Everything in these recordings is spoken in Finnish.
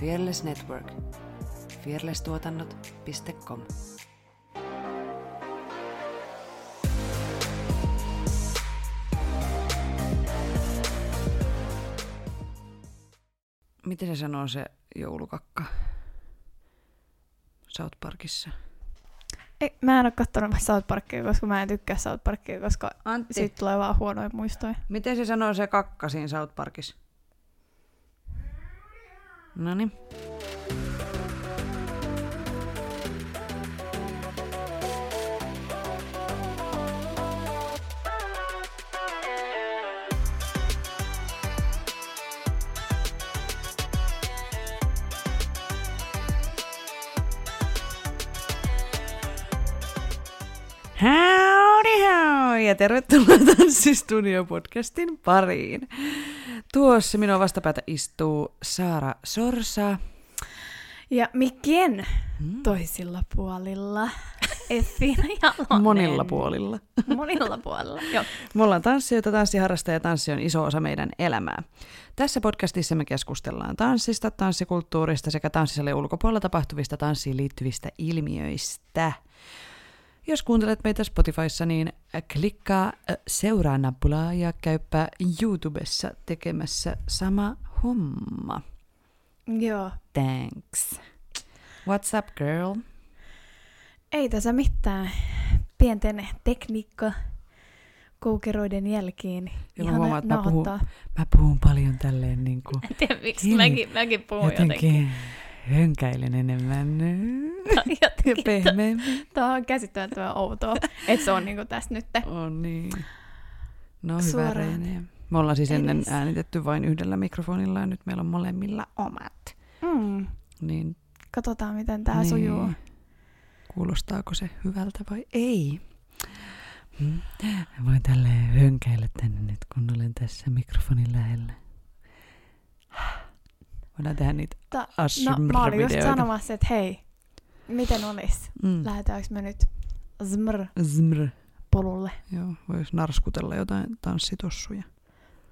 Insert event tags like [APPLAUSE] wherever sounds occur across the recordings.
Fearless Network. fearlesstuotannot.com Miten se sanoo se joulukakka South Parkissa? Ei, mä en ole kattonut South Parkia, koska mä en tykkää South Parkia, koska Antti, siitä tulee vaan huonoja muistoja. miten se sanoo se kakka siinä South Parkissa? Howdy how! Ja tervetuloa Tanssistudio-podcastin pariin. Tuossa minun vastapäätä istuu Saara Sorsa. Ja mikkien Hmm. toisilla puolilla Effiina Jalonen. Monilla puolilla. Monilla puolilla, joo. Me ollaan tanssijoita, tanssiharrastajia ja tanssi on iso osa meidän elämää. Tässä podcastissa me keskustellaan tanssista, tanssikulttuurista sekä tanssisalien ulkopuolella tapahtuvista tanssiin liittyvistä ilmiöistä. Jos kuuntelet meitä Spotifyssa, niin klikkaa äh, seuraa nappulaa ja käypä YouTubessa tekemässä sama homma. Joo. Thanks. What's up, girl? Ei tässä mitään. Pienten tekniikka koukeroiden jälkeen. Ja mä huomaan, että mä puhun-. Mä puhun paljon tälleen niin kuin [LAUGHS] En tiedä miksi, mäkin, mäkin puhun jotenkin. jotenkin hönkäilen enemmän [LAUGHS] ja pehmeämmin. Tämä on käsittämättömän outoa, että se on niinku tässä nyt. On niin. No hyvä. Reine. Me ollaan siis ennen Edes. äänitetty vain yhdellä mikrofonilla ja nyt meillä on molemmilla omat. Mm. Niin, Katsotaan, miten tämä niin. sujuu. Kuulostaako se hyvältä vai ei? Hmm. Voin tälleen hönkäillä tänne nyt, kun olen tässä mikrofonin lähellä. Voidaan tehdä niitä Ta- no, mä olin just sanomassa, että hei, miten olis? Mm. Lähdetäänkö me nyt Zmr. Zmr-polulle? Joo, vois narskutella jotain tanssitossuja.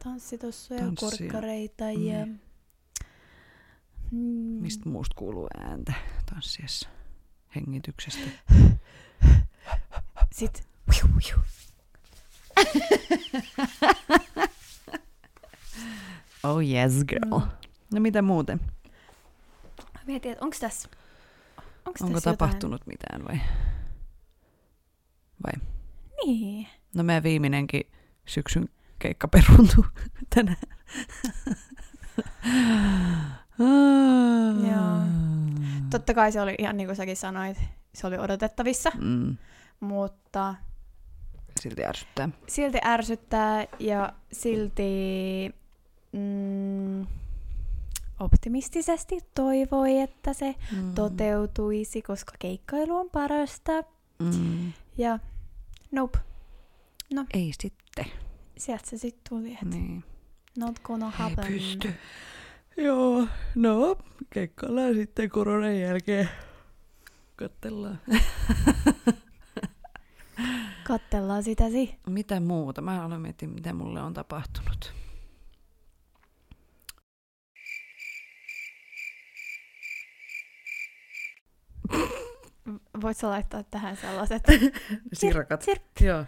Tanssitossuja, Tanssia. korkkareita Mm. ja... Mm. Mistä muusta kuuluu ääntä tanssiessa? Hengityksestä. [LAUGHS] Sit... [LAUGHS] Oh yes, girl. Mm. No mitä muuten? Mä Mietin, että onks tässä... Onks Onko tässä tapahtunut mitään vai? Vai? Jotain? Niin. No meidän viimeinenkin syksyn keikka peruuntuu [LAUGHS] tänään. Joo. Totta kai se oli ihan niin kuin säkin sanoit, se oli odotettavissa, Mm. mutta Silti ärsyttää. silti ärsyttää ja silti mm, optimistisesti toivoi, että se Mm. toteutuisi, koska keikkailu on parasta. Mm. Ja nope, Ei sitten. sieltä se sitten tuli, että Niin. not gonna Ei happen. pysty. Joo, no, keikkaillaan sitten koronan jälkeen. Kattellaan. Kattellaan sitä si. Mitä muuta? Mä aloin miettiä, mitä mulle on tapahtunut. [LAUGHS] Voit sä laittaa tähän sellaiset [LAUGHS] Sirkat. Joo.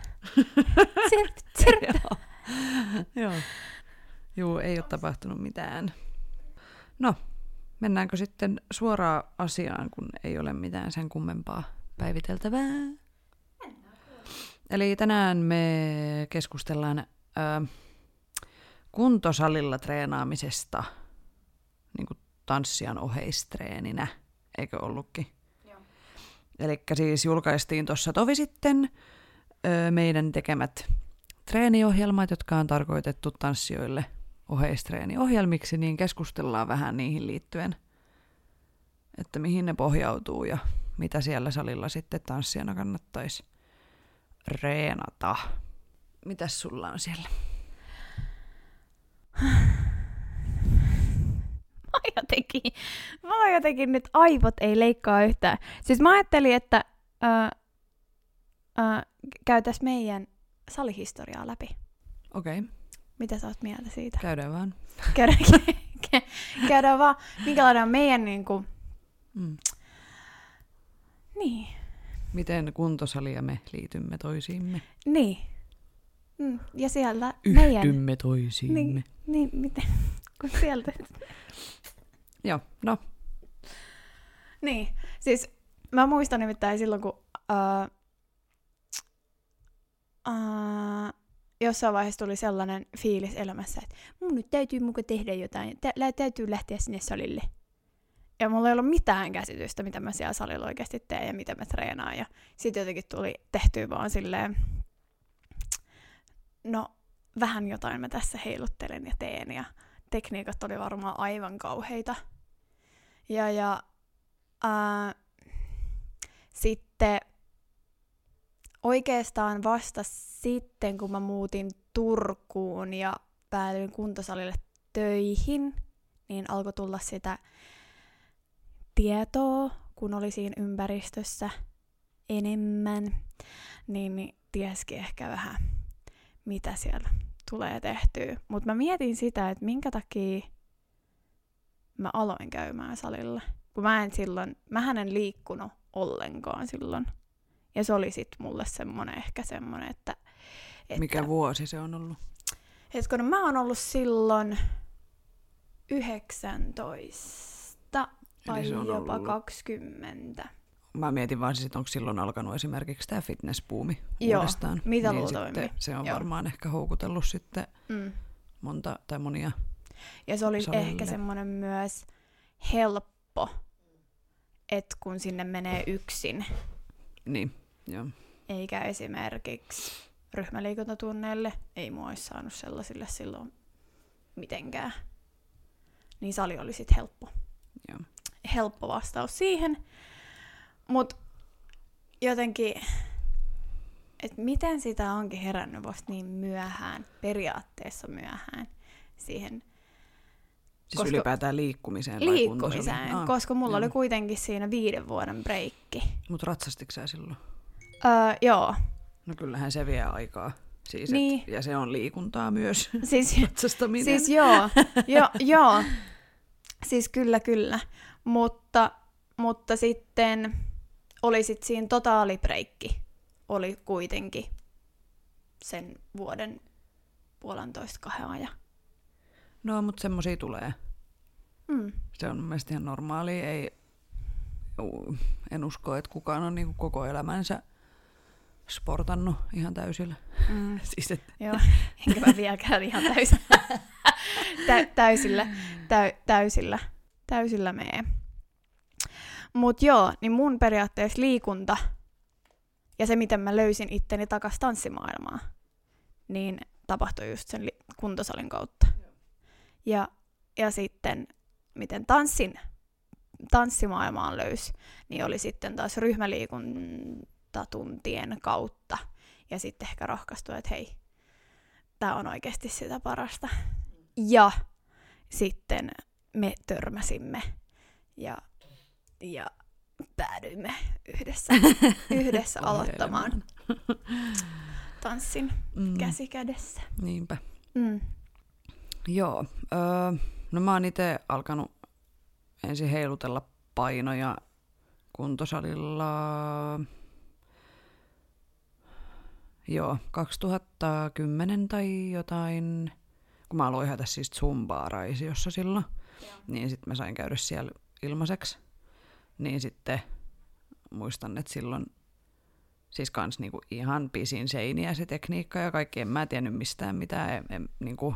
[LAUGHS] sirp, sirp. Joo. Joo. Juu, ei ole tapahtunut mitään. No, mennäänkö sitten suoraan asiaan, kun ei ole mitään sen kummempaa päiviteltävää? Eli tänään me keskustellaan ö, kuntosalilla treenaamisesta niin kuin tanssijan oheistreeninä, eikö ollutkin? Eli siis julkaistiin tuossa tovi sitten ö, meidän tekemät treeniohjelmat, jotka on tarkoitettu tanssijoille oheistreeniohjelmiksi, niin keskustellaan vähän niihin liittyen, että mihin ne pohjautuu ja mitä siellä salilla sitten tanssijana kannattaisi reenata. Mitäs sulla on siellä? [SIGHS] [LAUGHS] Jotenkin, mä jotenkin nyt aivot ei leikkaa yhtään. Siis mä ajattelin, että ää, ää, käytäis meidän salihistoriaa läpi. Okei, okay, Mitä sä oot mieltä siitä? käydään vaan. Käydään, [LAUGHS] käydään vaan, minkälainen on meidän niinku, Mm. niin, Miten kuntosali ja me liitymme toisiimme? niin. Mm, ja siellä meidän, Yhdymme toisiimme. niin, niin, miten, [LAUGHS] kun sieltä, Joo, no, niin, siis mä muistan nimittäin silloin, kun uh, uh, jossain vaiheessa tuli sellainen fiilis elämässä, että mun nyt täytyy muka tehdä jotain, tä- täytyy lähteä sinne salille. Ja mulla ei ollut mitään käsitystä, mitä mä siellä salilla oikeasti teen ja mitä mä treenaan. Ja sitten jotenkin tuli tehtyä vaan silleen, no vähän jotain mä tässä heiluttelen ja teen. Ja tekniikat oli varmaan aivan kauheita. Ja, ja ää, sitten oikeastaan vasta sitten, kun mä muutin Turkuun ja päädyin kuntosalille töihin, niin alkoi tulla sitä tietoa, kun oli siinä ympäristössä enemmän, niin, tieskin ehkä vähän, mitä siellä tulee tehtyä. Mutta mä mietin sitä, että minkä takia mä aloin käymään salilla. Kun mä en silloin, mähän en liikkunut ollenkaan silloin. Ja se oli sitten mulle semmonen ehkä semmonen, että... että mikä vuosi se on ollut? Hetkinen, mä oon ollut silloin 19 tai Eli se on jopa ollut- 20. Mä mietin vaan siis, että onko silloin alkanut esimerkiksi tämä fitnessbuumi Joo, uudestaan. mitä niin sitten se on Joo. varmaan ehkä houkutellut sitten Mm. monta tai monia. Ja se oli salille. ehkä semmoinen myös helppo, että kun sinne menee yksin, Niin, joo. eikä esimerkiksi ryhmäliikuntatunneille, ei mua olisi saanut sellaisille silloin mitenkään. Niin sali oli sitten helppo. joo. helppo vastaus siihen. Mutta jotenkin, että miten sitä onkin herännyt vasta niin myöhään, periaatteessa myöhään, siihen Siis Koska- ylipäätään liikkumiseen vai liikkumiseen, Aa, koska mulla oli joo. kuitenkin siinä viiden vuoden breikki. Mut ratsastitko sä silloin? Öö, joo, No kyllähän se vie aikaa. Siis Niin. et, ja se on liikuntaa myös, [LAUGHS] siis, [LAUGHS] ratsastaminen. siis joo, jo, [LAUGHS] joo, siis kyllä kyllä, mutta, mutta sitten oli sit siinä totaalibreikki, oli kuitenkin sen vuoden puolentoista kahden ajan. No, mutta semmosia tulee. Mm. Se on mun mielestä ihan normaalia. Ei, en usko, että kukaan on niinku koko elämänsä sportannut ihan täysillä. Mm. [LAUGHS] Siis, et, Joo, enkä mä vieläkään ihan [LAUGHS] täysillä, tä, täysillä, täy, täysillä, täysillä mee. Mut joo, niin mun periaatteessa liikunta ja se, miten mä löysin itteni takas tanssimaailmaan, niin tapahtui just sen li- kuntosalin kautta. Ja, ja sitten, miten tanssin, tanssimaailmaan löysi, niin oli sitten taas ryhmäliikuntatuntien kautta. Ja sitten ehkä rohkaistui, että hei, tämä on oikeasti sitä parasta. Ja sitten me törmäsimme ja, ja päädyimme yhdessä, [LAUGHS] yhdessä aloittamaan tanssin mm, käsi kädessä. Niinpä. Mm. Joo. Öö, no mä oon itse alkanut ensin heilutella painoja kuntosalilla. Joo, 2010 tai jotain, kun mä aloin ihata siis Zumbaa Raisiossa silloin, niin sitten mä sain käydä siellä ilmaiseksi. Niin sitten muistan, että silloin siis kans niinku ihan pisin seiniä se tekniikka ja kaikki, en mä tiennyt mistään mitään. En, en, niinku,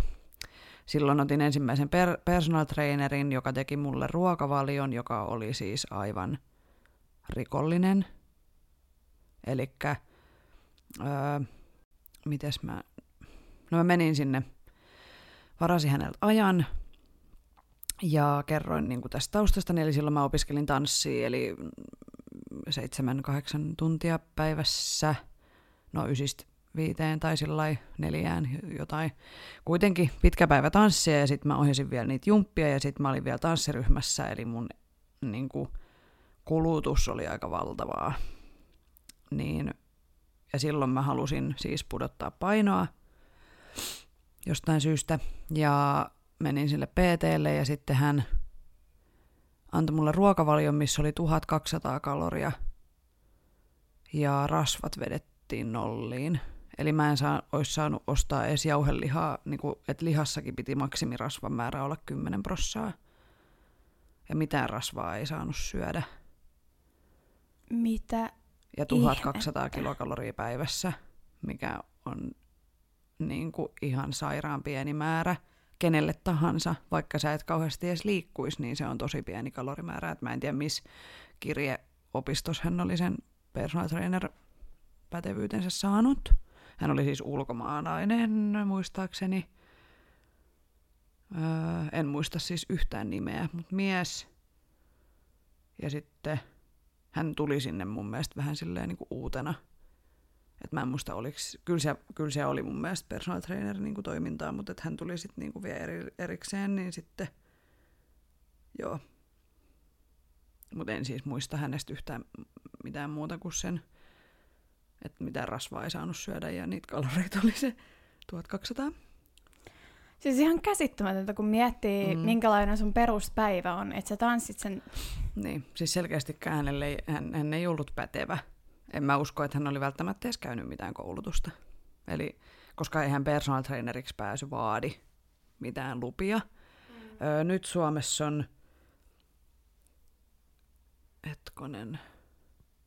silloin otin ensimmäisen per, personal trainerin, joka teki mulle ruokavalion, joka oli siis aivan rikollinen. Elikkä, öö, mites mä, no mä menin sinne, varasin häneltä ajan ja kerroin niin tästä taustasta, eli silloin mä opiskelin tanssia, eli seitsemän, kahdeksan tuntia päivässä, no ysistä viiteen tai sillä neljään jotain. Kuitenkin pitkä päivä tanssia ja sitten mä ohjasin vielä niitä jumppia ja sitten mä olin vielä tanssiryhmässä, eli mun niin kuin, kulutus oli aika valtavaa. Niin, ja silloin mä halusin siis pudottaa painoa jostain syystä. Ja menin sille PTlle ja sitten hän antoi mulle ruokavalion, missä oli 1200 kaloria ja rasvat vedettiin nolliin. Eli mä en saa, olisi saanut ostaa edes jauhelihaa, niin kuin, että lihassakin piti maksimirasvan määrä olla 10 prossaa. Ja mitään rasvaa ei saanut syödä. Mitä? Ja 1200 ihmettä. kilokaloria päivässä, mikä on niin kuin ihan sairaan pieni määrä kenelle tahansa, vaikka sä et kauheasti edes liikkuisi, niin se on tosi pieni kalorimäärä. Et mä en tiedä, missä kirjeopistossa hän oli sen personal trainer pätevyytensä saanut. Hän oli siis ulkomaalainen, muistaakseni. Öö, en muista siis yhtään nimeä, mutta mies. Ja sitten hän tuli sinne mun mielestä vähän silleen niin kuin uutena. Et mä en muista, oliks, kyllä se, kyllä se oli mun mielestä personal trainer niin kuin toimintaa, mutta että hän tuli sitten niin kuin vielä eri, erikseen, niin sitten joo. Mutta en siis muista hänestä yhtään mitään muuta kuin sen, että mitään rasvaa ei saanut syödä ja niitä kaloreita oli se 1200. Siis ihan käsittämätöntä, kun miettii, mm. minkälainen sun peruspäivä on, että sä tanssit sen... Niin, siis selkeästi hänelle ei, hän, hän ei ollut pätevä. En mä usko, että hän oli välttämättä edes käynyt mitään koulutusta. Eli, koska eihän personal traineriksi pääsy vaadi mitään lupia. Mm. Öö, nyt Suomessa on... Hetkonen.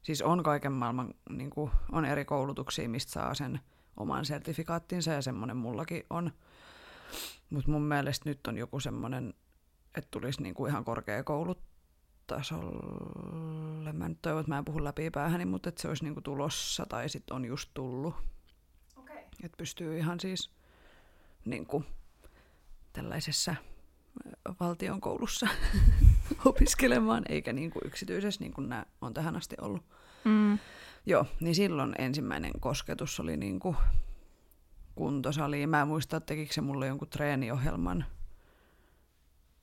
Siis on kaiken maailman, niin kuin, on eri koulutuksia, mistä saa sen oman sertifikaattinsa ja semmoinen mullakin on. Mutta mun mielestä nyt on joku semmoinen, että tulisi niinku ihan korkeakoulutasolle. Mä nyt toivon, että mä en puhu läpi päähäni, mutta että se olisi niinku tulossa tai sitten on just tullut. Okay. Että pystyy ihan siis niinku, tällaisessa valtion koulussa [LAUGHS] [LAUGHS] opiskelemaan, eikä niinku yksityisessä, niin kuin nämä on tähän asti ollut. Mm. Joo, niin silloin ensimmäinen kosketus oli niinku kuntosaliin. Mä en muista, että tekikö se mulle jonkun treeniohjelman.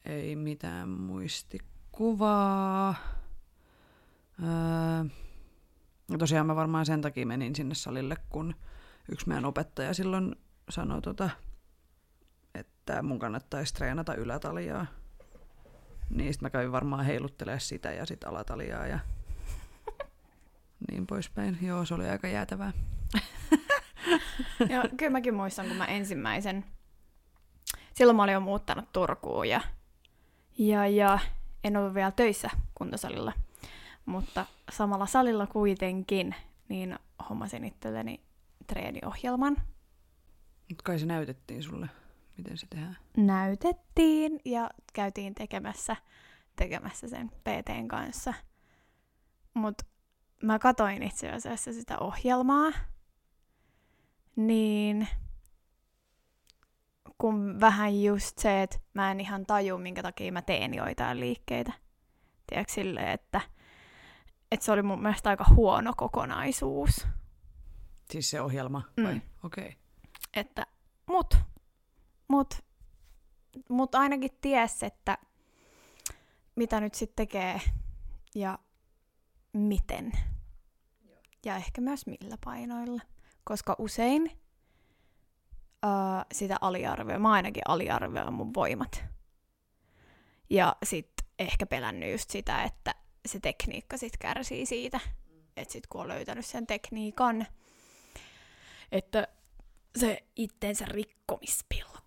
Ei mitään muistikuvaa. Öö, tosiaan mä varmaan sen takia menin sinne salille, kun yksi meidän opettaja silloin sanoi, tota, että mun kannattaisi treenata ylätaliaa. Niin sit mä kävin varmaan heiluttelemaan sitä ja sit alataliaa ja niin poispäin. Joo, se oli aika jäätävää. [LAUGHS] Joo, kyllä mäkin muistan, kun mä ensimmäisen... Silloin mä olin jo muuttanut Turkuun ja, ja, ja en ollut vielä töissä kuntosalilla. Mutta samalla salilla kuitenkin, niin hommasin itselleni treeniohjelman. Mutta kai se näytettiin sulle, miten se tehdään? Näytettiin ja käytiin tekemässä, tekemässä sen PTn kanssa. Mutta mä katoin itse asiassa sitä ohjelmaa niin kun vähän just se, että mä en ihan taju, minkä takia mä teen joitain liikkeitä. Tiedätkö silleen, että, että se oli mun mielestä aika huono kokonaisuus. Siis se ohjelma, vai? Mm. Okei. Okay. Että, mut, mut, mut ainakin ties, että mitä nyt sitten tekee ja miten. Ja ehkä myös millä painoilla koska usein uh, sitä aliarvioi, mä ainakin aliarvioin mun voimat. Ja sitten ehkä pelännyt just sitä, että se tekniikka sit kärsii siitä, että sit kun on löytänyt sen tekniikan, että se itteensä rikkomispilku.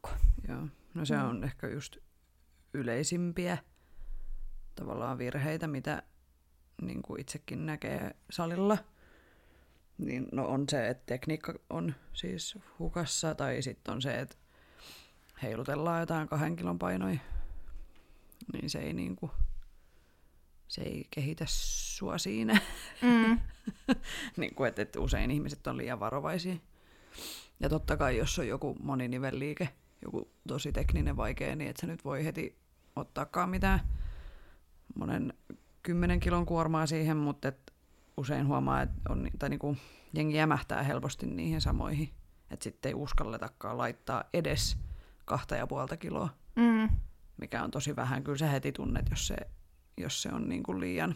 Joo, no se mm. on ehkä just yleisimpiä tavallaan virheitä, mitä niin kuin itsekin näkee salilla – niin no on se, että tekniikka on siis hukassa, tai sitten on se, että heilutellaan jotain kahden kilon painoja, niin se ei niinku, se ei kehitä sua siinä. Mm. [LAUGHS] niin kuin, että, että usein ihmiset on liian varovaisia. Ja totta kai, jos on joku moninivelliike, joku tosi tekninen vaikea, niin että se nyt voi heti ottaakaan mitään monen kymmenen kilon kuormaa siihen, mutta et usein huomaa, että on, tai niin kuin, jengi jämähtää helposti niihin samoihin, että sitten ei uskalletakaan laittaa edes kahta ja puolta kiloa, mm. mikä on tosi vähän. Kyllä sä heti tunnet, jos se, jos se on niin kuin liian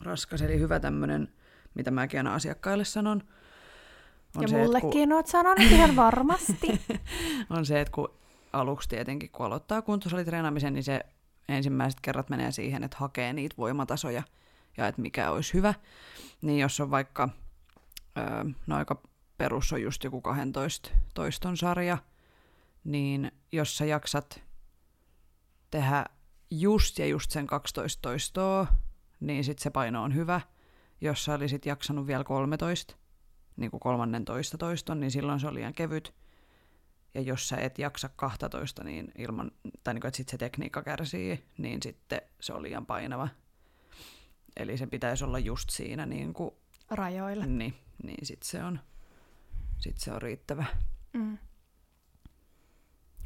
raskas. Eli hyvä tämmöinen, mitä mäkin aina asiakkaille sanon, on ja se, mullekin kun... oot sanonut ihan varmasti. [LAUGHS] on se, että kun aluksi tietenkin, kun aloittaa kuntosalitreenaamisen, niin se ensimmäiset kerrat menee siihen, että hakee niitä voimatasoja ja että mikä olisi hyvä. Niin jos on vaikka, öö, no aika perus on just joku 12 toiston sarja, niin jos sä jaksat tehdä just ja just sen 12 toistoa, niin sitten se paino on hyvä. Jos sä olisit jaksanut vielä 13, niin kuin kolmannen toista toiston, niin silloin se oli liian kevyt. Ja jos sä et jaksa 12, niin ilman, tai niin kuin, että sit se tekniikka kärsii, niin sitten se on liian painava. Eli se pitäisi olla just siinä niin kuin, Rajoilla. niin, niin sitten se on, sit se on riittävä. Mm.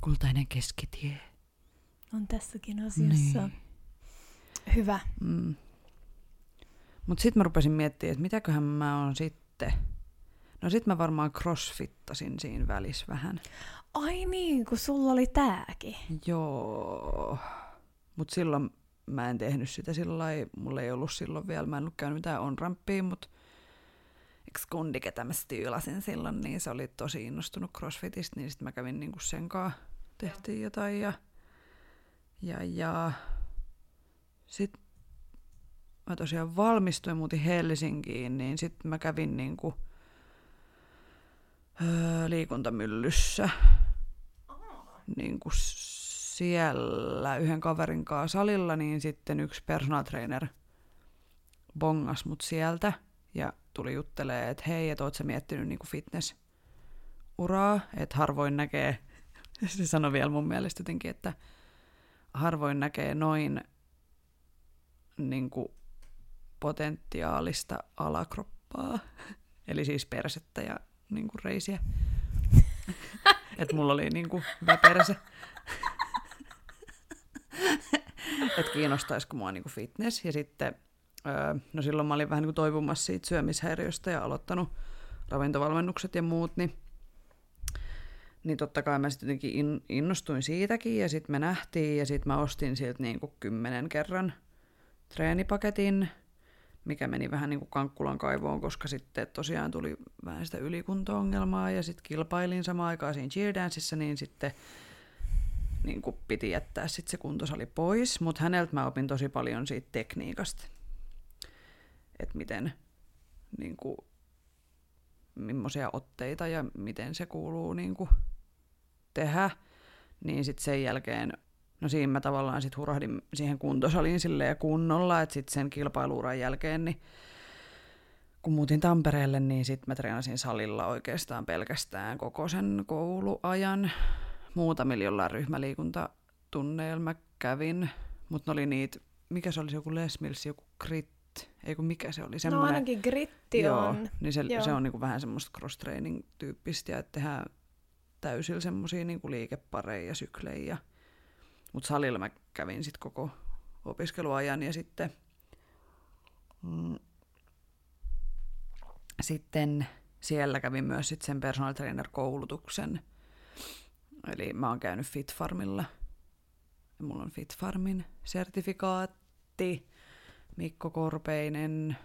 Kultainen keskitie. On tässäkin asiassa. Niin. Hyvä. Mm. Mutta sitten mä rupesin miettimään, että mitäköhän mä oon sitten. No sit mä varmaan crossfittasin siinä välissä vähän. Ai niin, kun sulla oli tääkin. Joo. Mut silloin mä en tehnyt sitä sillä mulla ei ollut silloin vielä, mä en ollut käynyt mitään on-ramppia, mut yksi kundi, ketä mä styylasin silloin, niin se oli tosi innostunut crossfitista, niin sitten mä kävin niinku sen kanssa, tehtiin jotain ja, ja, ja sitten mä tosiaan valmistuin, muutin Helsinkiin, niin sitten mä kävin niinku, öö, liikuntamyllyssä. Niin kuin siellä yhden kaverin kanssa salilla, niin sitten yksi personal trainer bongas mut sieltä ja tuli juttelee, että hei, että oot sä miettinyt niin fitness-uraa, että harvoin näkee, [LAUGHS] se sanoi vielä mun mielestä jotenkin, että harvoin näkee noin niin kuin potentiaalista alakroppaa, [LAUGHS] eli siis persettä ja niin kuin reisiä. [LAUGHS] että mulla oli niinku hyvä perse. [LAUGHS] että kiinnostaisiko mua niinku fitness. Ja sitten, öö, no silloin mä olin vähän niinku toipumassa siitä syömishäiriöstä ja aloittanut ravintovalmennukset ja muut, niin, niin totta kai mä sitten jotenkin in, innostuin siitäkin ja sitten me nähtiin ja sitten mä ostin sieltä niinku kymmenen kerran treenipaketin, mikä meni vähän niin kuin Kankkulan kaivoon, koska sitten tosiaan tuli vähän sitä ylikunto-ongelmaa ja sitten kilpailin samaan aikaan siinä cheerdanceissa, niin sitten niin kuin piti jättää sitten se kuntosali pois, mutta häneltä mä opin tosi paljon siitä tekniikasta, että miten, niin kuin, millaisia otteita ja miten se kuuluu niin kuin, tehdä, niin sitten sen jälkeen No siinä mä tavallaan sitten hurahdin siihen kuntosaliin silleen kunnolla, että sitten sen kilpailuuran jälkeen, niin kun muutin Tampereelle, niin sitten mä treenasin salilla oikeastaan pelkästään koko sen kouluajan. Muutamilla jollain ryhmäliikuntatunneilla mä kävin, mutta ne oli niitä, mikä se oli se joku Les Mills, joku Grit, ei kun mikä se oli? Semmoinen, no ainakin Gritti joo, on. Niin se, joo. se on niinku vähän semmoista cross-training tyyppistä että tehdään täysillä semmoisia niinku liikepareja ja syklejä mutta salilla mä kävin sitten koko opiskeluajan ja sitten, mm, sitten siellä kävin myös sit sen personal trainer koulutuksen. Eli mä oon käynyt Fitfarmilla. Ja mulla on Fitfarmin sertifikaatti. Mikko Korpeinen.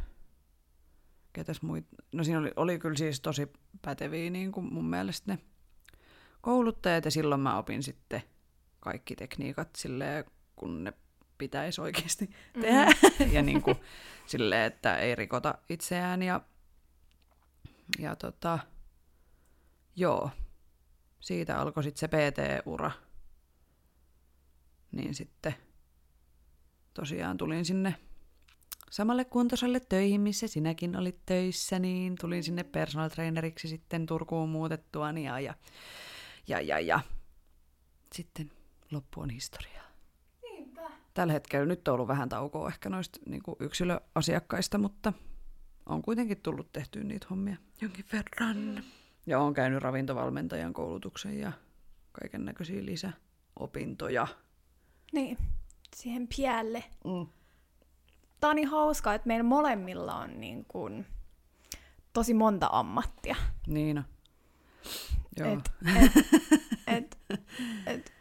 Ketäs muit? No siinä oli, oli kyllä siis tosi päteviä niin kuin mun mielestä ne kouluttajat. Ja silloin mä opin sitten kaikki tekniikat silleen, kun ne pitäisi oikeasti mm-hmm. tehdä. Mm. [LAUGHS] ja niin kuin, silleen, että ei rikota itseään. Ja, ja tota, joo, siitä alkoi sitten se PT-ura. Niin sitten tosiaan tulin sinne samalle kuntosalle töihin, missä sinäkin olit töissä, niin tulin sinne personal traineriksi sitten Turkuun muutettua ja, ja, ja, ja, ja. sitten loppu on historiaa. Niinpä. Tällä hetkellä nyt on ollut vähän taukoa ehkä noista niin kuin yksilöasiakkaista, mutta on kuitenkin tullut tehtyä niitä hommia jonkin verran. Mm. Ja on käynyt ravintovalmentajan koulutuksen ja kaiken näköisiä lisäopintoja. Niin, siihen piälle. Mm. Tämä on niin hauskaa, että meillä molemmilla on niin kuin tosi monta ammattia. Niin on. Joo. Et, [LAUGHS] et, et, et,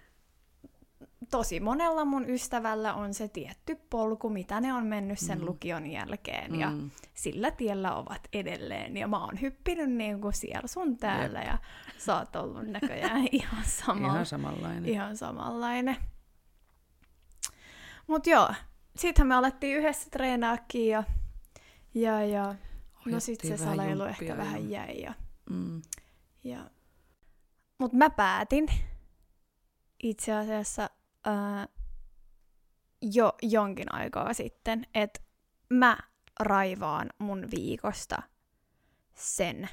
tosi monella mun ystävällä on se tietty polku, mitä ne on mennyt sen Mm. lukion jälkeen, ja Mm. sillä tiellä ovat edelleen. Ja mä oon hyppinyt niin kuin siellä sun täällä, ja sä oot ollut näköjään [LAUGHS] ihan, sama, Ihan samanlainen. ihan samanlainen. Mut joo, sittenhän me alettiin yhdessä treenaakin, ja, ja, ja no sit se jumppia ehkä ja- vähän jäi. Ja, Mm. ja... Mut mä päätin itse asiassa ää, jo jonkin aikaa sitten, että mä raivaan mun viikosta sen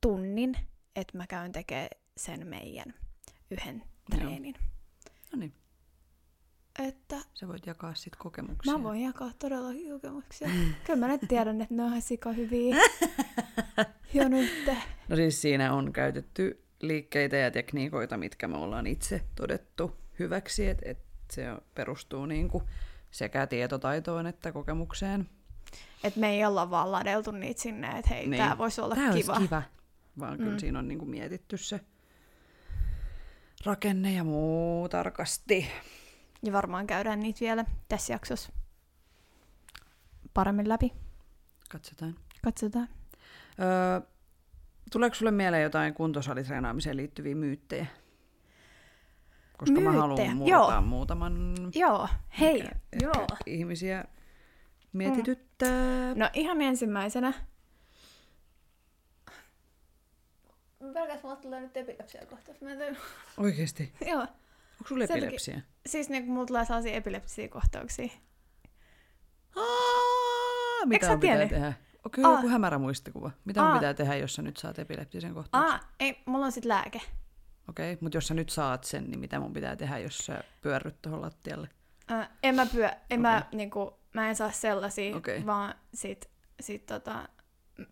tunnin, että mä käyn tekemään sen meidän yhden treenin. No niin, Että sä voit jakaa sit kokemuksia. mä voin jakaa todellakin kokemuksia. Kyllä mä nyt tiedän, että ne on ihan sika hyviä. [LAUGHS] jo nyt. No siis siinä on käytetty liikkeitä ja tekniikoita, mitkä me ollaan itse todettu hyväksi, että et se perustuu niinku sekä tietotaitoon että kokemukseen. Että me ei olla vaan ladeltu niitä sinne, että hei, Niin. niin. tää voisi olla Tää kiva. kiva. Vaan kyllä Mm. siinä on niinku mietitty se rakenne ja muu tarkasti. Ja varmaan käydään niitä vielä tässä jaksossa paremmin läpi. Katsotaan. Katsotaan. Öö, tuleeko sulle mieleen jotain kuntosalitreenaamiseen liittyviä myyttejä? Koska mä Myyttejä, haluan murtaa joo. muutaman Joo, hei, mikä joo. ehkä ihmisiä mietityttää. No ihan ensimmäisenä. Pelkäs mulla tulee nyt epilepsia kohta. Mä en. Oikeesti? [LAUGHS] Joo, Onko sulla Sen epilepsia? siis niinku mulla tulee sellaisia epilepsia kohtauksia. Aa, mitä on pitää tehdä? Kyllä Aa. joku hämärä muistikuva. Mitä on pitää tehdä, jos sä nyt saat epileptisen kohtauksen? Aa, ei, mulla on sit lääke. Okei, okay, mutta jos sä nyt saat sen, niin mitä mun pitää tehdä, jos sä pyörryt tuohon lattialle? Äh, en mä pyö, en mä, Okei. niinku, mä en saa sellaisia, Okei. vaan sit, sit tota,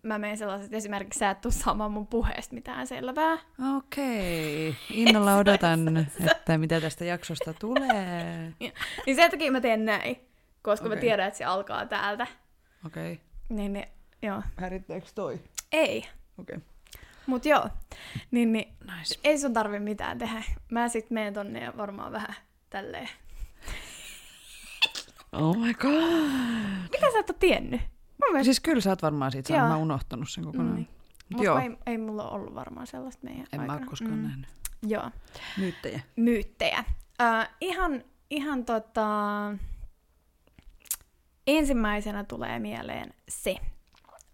mä menen sellaiset, esimerkiksi sä et tuu saamaan mun puheesta mitään selvää. Okei, [LAUGHS] innolla odotan, että mitä tästä jaksosta tulee. Niin sen takia mä teen näin, koska Okei. mä tiedän, että se alkaa täältä. Okei, Niin, niin joo. häirittääkö toi? Ei. Okei, Mut joo. Niin, niin nice. ei sun tarvi mitään tehdä. Mä sit menen tonne ja varmaan vähän tälleen. Oh my god. Mitä sä et oo tiennyt? Mielestä, Siis kyllä sä oot varmaan siitä saanut, mä unohtanut sen kokonaan. Mm. Mm. Mut mut joo, ei, ei mulla ollut varmaan sellaista meidän en mä aikana. oo koskaan mm. nähnyt. Joo. Myyttejä. myyttejä. Äh, ihan, ihan tota... Ensimmäisenä tulee mieleen se,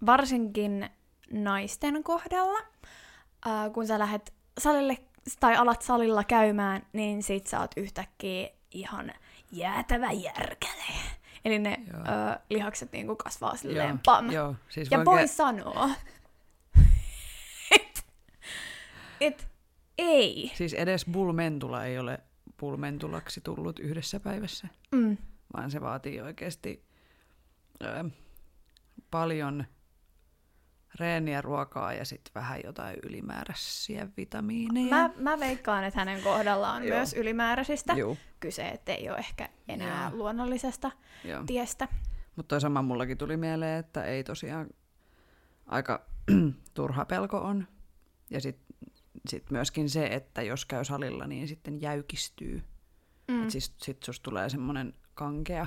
varsinkin naisten kohdalla, äh, kun sä lähdet salille tai alat salilla käymään, niin sit sä oot yhtäkkiä ihan jäätävä järkäle. Eli ne Joo. ö, lihakset niinku kasvaa silleen Joo, pam. joo, siis Ja voi kä- sanoa, [LAUGHS] et, et ei. Siis edes bulmentula ei ole bulmentulaksi tullut yhdessä päivässä, Mm. vaan se vaatii oikeasti ö, paljon reeniä, ruokaa ja sitten vähän jotain ylimääräisiä vitamiineja. Mä, mä veikkaan, että hänen kohdallaan [LAUGHS] Joo. myös ylimääräisistä Joo, kyse, ettei ole ehkä enää Joo. luonnollisesta joo. tiestä. Mutta toi sama mullakin tuli mieleen, että ei tosiaan aika [CLEARS THROAT] turha pelko on. Ja sitten sit myöskin se, että jos käy salilla, niin sitten jäykistyy. Mm. Et siis sit susta tulee semmoinen kankea.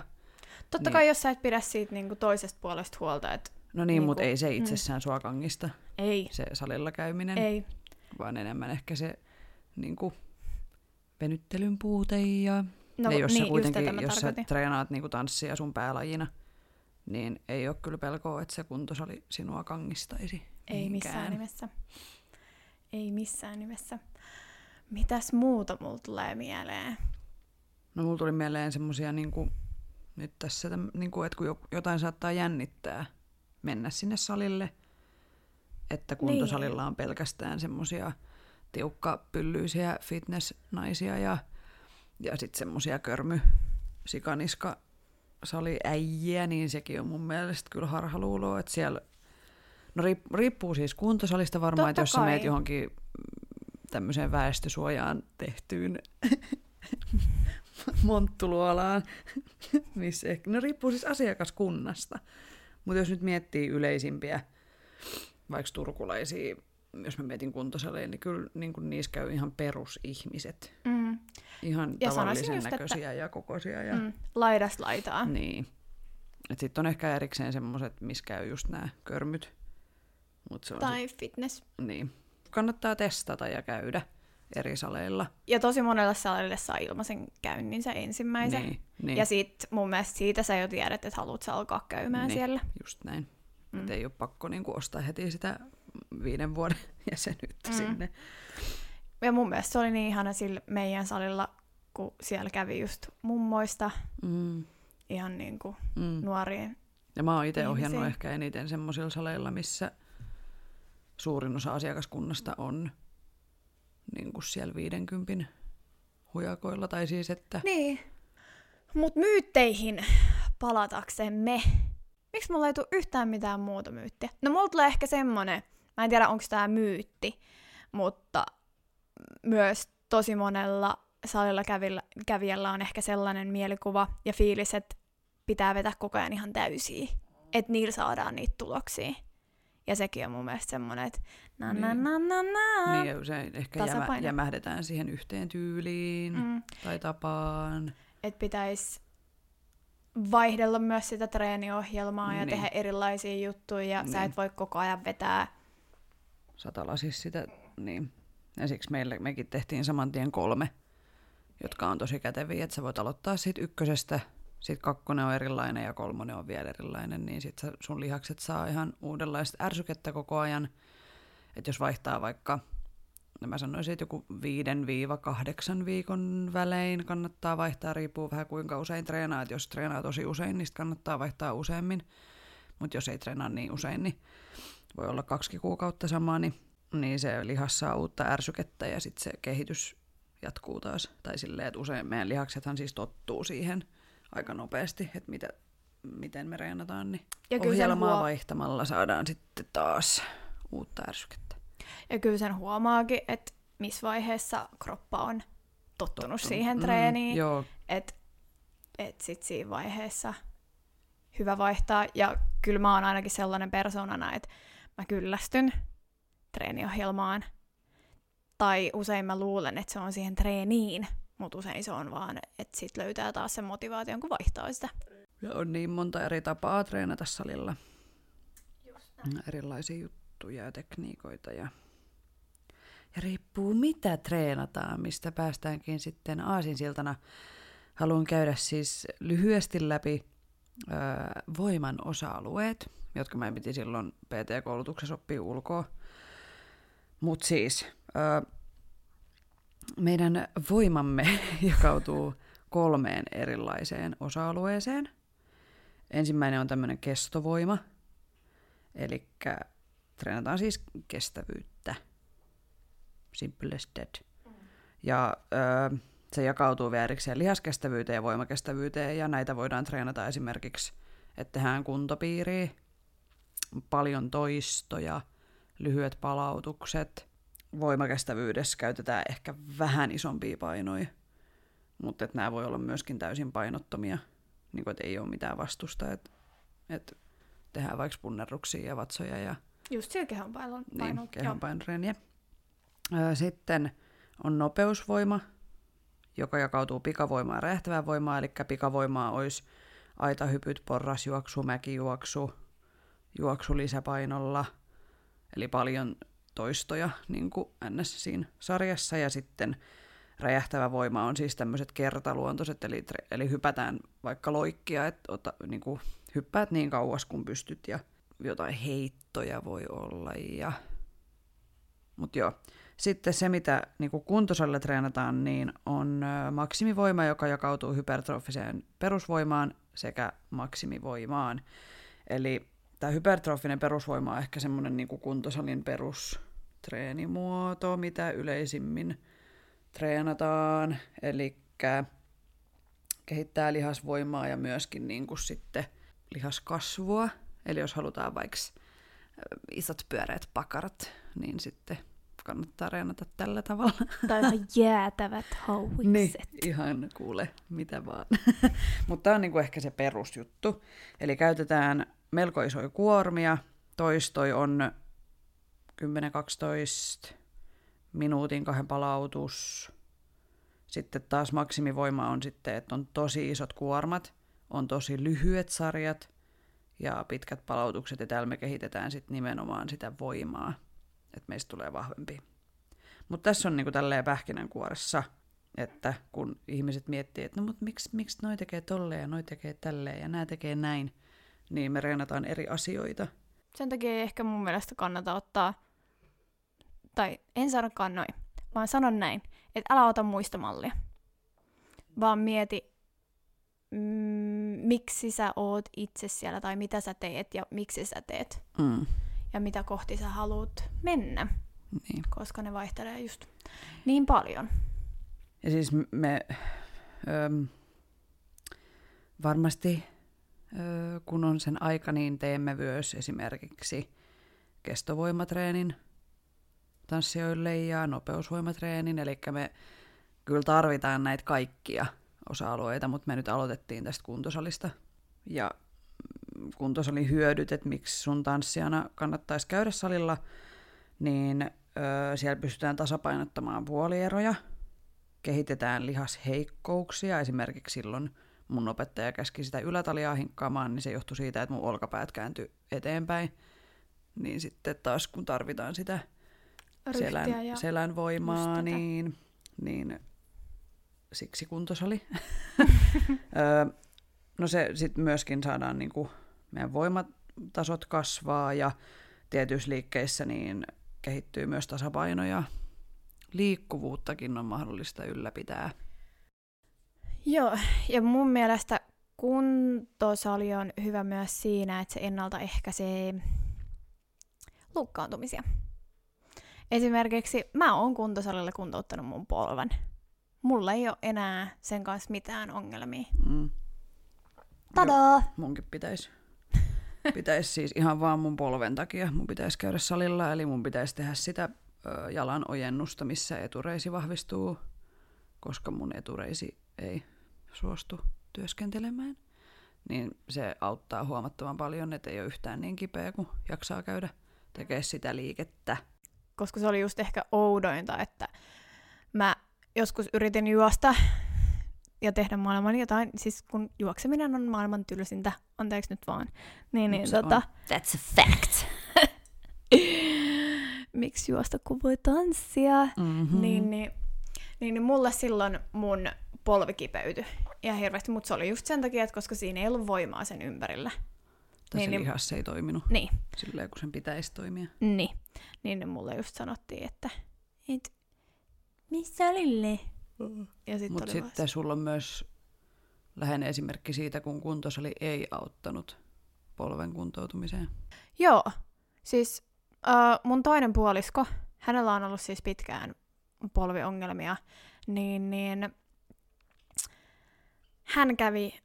Totta niin. kai jos sä et pidä siitä niinku toisesta puolesta huolta, että No niin, Niinku, mutta ei se itsessään sua kangista, ei, se salilla käyminen, ei. vaan enemmän ehkä se niin kuin, venyttelyn puute ja, No ja jos niin, sä kuitenkin, jos sä tarkoitin. treenaat niin kuin tanssia sun päälajina, niin ei ole kyllä pelkoa, että se kuntosali sinua kangistaisi. Ei missään mihinkään. nimessä. Ei missään nimessä. Mitäs muuta mulla tulee mieleen? No mulla tuli mieleen semmosia niinku, nyt tässä, täm, niinku, että kun jo- jotain saattaa jännittää mennä sinne salille, että kuntosalilla on pelkästään semmosia tiukkapyllyisiä fitness-naisia ja, ja sitten semmosia körmy sikaniska saliäjiä, niin sekin on mun mielestä kyllä harhaluuloa, että siellä, no riip- riippuu siis kuntosalista varmaan, Totta että jos sä meet johonkin tämmöiseen väestösuojaan tehtyyn [LAUGHS] monttuluolaan, missä ehkä, no riippuu siis asiakaskunnasta. Mutta jos nyt miettii yleisimpiä, vaikka turkulaisia jos mä mietin kuntosaleja, niin kyllä niin kuin niissä käy ihan perusihmiset. Mm. Ihan Ja tavallisen just, näköisiä ja kokoisia. Ja... Mm. Laidasta laitaa. Niin. Sitten on ehkä erikseen semmoiset, missä käy just nämä körmyt. Mut se on Tai fitness. sit, niin. Kannattaa testata ja käydä eri saleilla. Ja tosi monelle salille saa ilmaisen käynnin se ensimmäisen. Niin, niin. Ja sit mun mielestä siitä sä jo tiedät, että haluat sä alkaa käymään Niin. siellä. Just näin. Mm. Ei ole pakko niinku ostaa heti sitä viiden vuoden [LAUGHS] jäsenyyttä Mm. sinne. Ja mun mielestä se oli niin ihana sillä meidän salilla, kun siellä kävi just mummoista Mm. ihan niin kuin Mm. nuoriin. Ja mä oon itse ohjannut ehkä eniten semmoisilla saleilla, missä suurin osa asiakaskunnasta on niin kuin siellä 50 hujakoilla. Tai siis, että Niin. Mut myytteihin palataksemme. Miksi mulla ei tule yhtään mitään muuta myyttiä? No mulla tulee ehkä semmonen, mä en tiedä onko tämä myytti, mutta myös tosi monella salilla kävillä, kävijällä on ehkä sellainen mielikuva ja fiilis, että pitää vetää koko ajan ihan täysiä. Että niillä saadaan niitä tuloksia. Ja sekin on mun mielestä semmonen, että na na Niin. na na na. niin ja usein ehkä jämä, jämähdetään siihen yhteen tyyliin mm. Tai tapaan. että pitäisi vaihdella myös sitä treeniohjelmaa ja Niin. tehdä erilaisia juttuja ja sä Niin. et voi koko ajan vetää. Satala siis sitä, niin. Ja siksi meille, mekin tehtiin saman tien kolme, jotka on tosi käteviä, että sä voit aloittaa siitä ykkösestä, sitten kakkonen on erilainen ja kolmonen on vielä erilainen, niin sit sä- sun lihakset saa ihan uudenlaista ärsykettä koko ajan. Että jos vaihtaa vaikka, no mä sanoisin, että joku 5-8 viikon välein kannattaa vaihtaa, riippuu vähän kuinka usein treenaa. Et jos treenaa tosi usein, niin kannattaa vaihtaa useammin. Mutta jos ei treenaa niin usein, niin voi olla kaksi kuukautta samaa, niin, niin se lihas saa uutta ärsykettä ja sitten se kehitys jatkuu taas. Tai silleen, että usein meidän lihaksethan siis tottuu siihen aika nopeasti, että mitä, miten me reenataan, niin Ja ohjelmaa huo- vaihtamalla saadaan sitten taas uutta ärsykettä. ja kyllä sen huomaakin, että missä vaiheessa kroppa on tottunut, Tottunut. siihen Mm, treeniin. joo, Että et sit siinä vaiheessa hyvä vaihtaa. Ja kyllä mä oon ainakin sellainen persoonana, että mä kyllästyn treeniohjelmaan. Tai usein mä luulen, että se on siihen treeniin, mutta usein se on vaan, että sit löytää taas sen motivaation, kun vaihtaa sitä. ja on niin monta eri tapaa treenata salilla. Erilaisia juttuja ja tekniikoita ja ja riippuu mitä treenataan, mistä päästäänkin sitten aasinsiltana. Haluan käydä siis lyhyesti läpi ö, voiman osa-alueet, jotka mä piti silloin PT-koulutuksessa oppia ulkoa. Mutta siis ö, meidän voimamme [LAUGHS] jakautuu kolmeen erilaiseen osa-alueeseen. Ensimmäinen on tämmöinen kestovoima, eli treenataan siis kestävyyttä. Simple as that. Ja ö, se jakautuu vielä erikseen lihaskestävyyteen ja voimakestävyyteen, ja näitä voidaan treenata esimerkiksi, että tehdään kuntopiiriä, paljon toistoja, lyhyet palautukset. Voimakestävyydessä käytetään ehkä vähän isompia painoja, mutta nämä voi olla myöskin täysin painottomia, niin kuin, että ei ole mitään vastusta, että, että tehdään vaikka punnerruksia ja vatsoja ja Just sillä kehon painon. niin, kehonpainotreeniä. Ö, Sitten on nopeusvoima, joka jakautuu pikavoimaan ja räjähtävään voimaan, eli pikavoimaa olisi aitahypyt, porrasjuoksu, mäkijuoksu, juoksu lisäpainolla, eli paljon toistoja niin kuin NS siinä sarjassa, ja sitten räjähtävä voima on siis tämmöiset kertaluontoiset, eli, eli hypätään vaikka loikkia, että ota, niin kuin, hyppäät niin kauas kuin pystyt, ja jotain heittoja voi olla, ja mutta joo. Sitten se, mitä niinku kuntosalilla treenataan, niin on maksimivoima, joka jakautuu hypertrofiseen perusvoimaan sekä maksimivoimaan. Eli tämä hypertrofinen perusvoima on ehkä semmoinen niinku kuntosalin perustreenimuoto, mitä yleisimmin treenataan. Eli kehittää lihasvoimaa ja myöskin niinku sitten lihaskasvua. Eli jos halutaan vaikka isot pyöreät pakarat, niin sitten kannattaa reenata tällä tavalla. Tai ihan jäätävät hauikset. Niin, ihan kuule, mitä vaan. [LAUGHS] Mutta tämä on niinku ehkä se perusjuttu. Eli käytetään melko isoja kuormia. Toistoi on 10-12 minuutin kahden palautus. Sitten taas maksimivoima on sitten, että on tosi isot kuormat, on tosi lyhyet sarjat ja pitkät palautukset, ja täällä me kehitetään sitten nimenomaan sitä voimaa, että meistä tulee vahvempi. Mutta tässä on niinku tälleen pähkinänkuoressa, että kun ihmiset miettii, että no mut miksi, miksi noi tekee tolleen ja noi tekee tälleen ja nämä tekee näin, niin me reenataan eri asioita. Sen takia ei ehkä mun mielestä kannata ottaa, tai en sanokaan noin, vaan sanon näin, että älä ota muista mallia, vaan mieti, mm, miksi sä oot itse siellä tai mitä sä teet ja miksi sä teet Mm. ja mitä kohti sä haluat mennä, Niin. koska ne vaihtelee just niin paljon. Ja siis me öm, varmasti, ö, kun on sen aika, niin teemme myös esimerkiksi kestovoimatreenin tanssijoille ja nopeusvoimatreenin. Eli me kyllä tarvitaan näitä kaikkia osa-alueita, mutta me nyt aloitettiin tästä kuntosalista. Ja kuntosalin hyödyt, että miksi sun tanssijana kannattaisi käydä salilla, niin ö, siellä pystytään tasapainottamaan puolieroja – kehitetään lihasheikkouksia. Esimerkiksi silloin mun opettaja käski sitä ylätaliaa hinkkaamaan, niin se johtui siitä, että mun olkapäät kääntyi eteenpäin. Niin sitten taas kun tarvitaan sitä selän, selän voimaa, niin, niin siksi kuntosali. [LAUGHS] No se sitten myöskin saadaan niinku meidän voimatasot kasvaa ja tietyissä liikkeissä niin kehittyy myös tasapaino ja liikkuvuuttakin on mahdollista ylläpitää. Joo, ja mun mielestä kuntosali on hyvä myös siinä, että se ennaltaehkäisee loukkaantumisia. Esimerkiksi mä oon kuntosalilla kuntouttanut mun polven. Mulla ei ole enää sen kanssa mitään ongelmia. Mm. Tadaa! Munkin pitäisi. [LAUGHS] Pitäisi siis ihan vaan mun polven takia. Mun pitäisi käydä salilla, eli mun pitäisi tehdä sitä ö, jalan ojennusta, missä etureisi vahvistuu, koska mun etureisi ei suostu työskentelemään. Niin se auttaa huomattavan paljon, että ei ole yhtään niin kipeä, kun jaksaa käydä tekemään sitä liikettä. Koska se oli just ehkä oudointa, että mä joskus yritin juosta ja tehdä maailman jotain, siis kun juokseminen on maailman tylsintä, anteeksi nyt vaan, niin, niin se tota, on. that's a fact. [LAUGHS] Miksi juosta, kun voi tanssia? Mm-hmm. Niin, niin, niin, niin mulle silloin mun polvi kipeytyi ihan hirveästi, mutta se oli just sen takia, että koska siinä ei ollut voimaa sen ympärillä. Tässä niin, niin, niin- lihas ei toiminut Niin, silleen, kun sen pitäisi toimia. niin. Niin ne mulle just sanottiin, että et, missä Lille? Ja sit Mutta sitten sulla on myös läheinen esimerkki siitä, kun kuntosali ei auttanut polven kuntoutumiseen. Joo, siis äh, mun toinen puolisko, hänellä on ollut siis pitkään polviongelmia, niin, niin hän kävi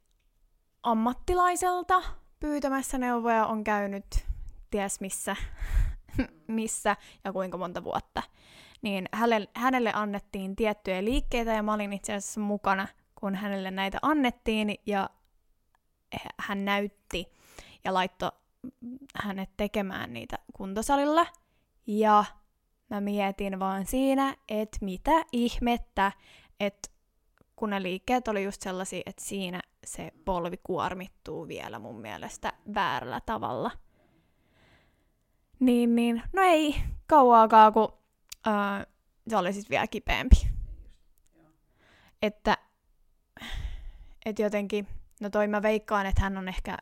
ammattilaiselta pyytämässä neuvoja, on käynyt ties missä, [LAUGHS] missä ja kuinka monta vuotta. Niin hänelle, hänelle annettiin tiettyjä liikkeitä ja mä olin itse asiassa mukana, kun hänelle näitä annettiin ja hän näytti ja laittoi hänet tekemään niitä kuntosalilla. Ja mä mietin vaan siinä, että mitä ihmettä, että kun ne liikkeet oli just sellaisia, että siinä se polvi kuormittuu vielä mun mielestä väärällä tavalla. Niin, niin, no ei kauaakaan, kun se oli sitten vielä kipeämpi. Että, että jotenkin, no toi mä veikkaan, että hän on ehkä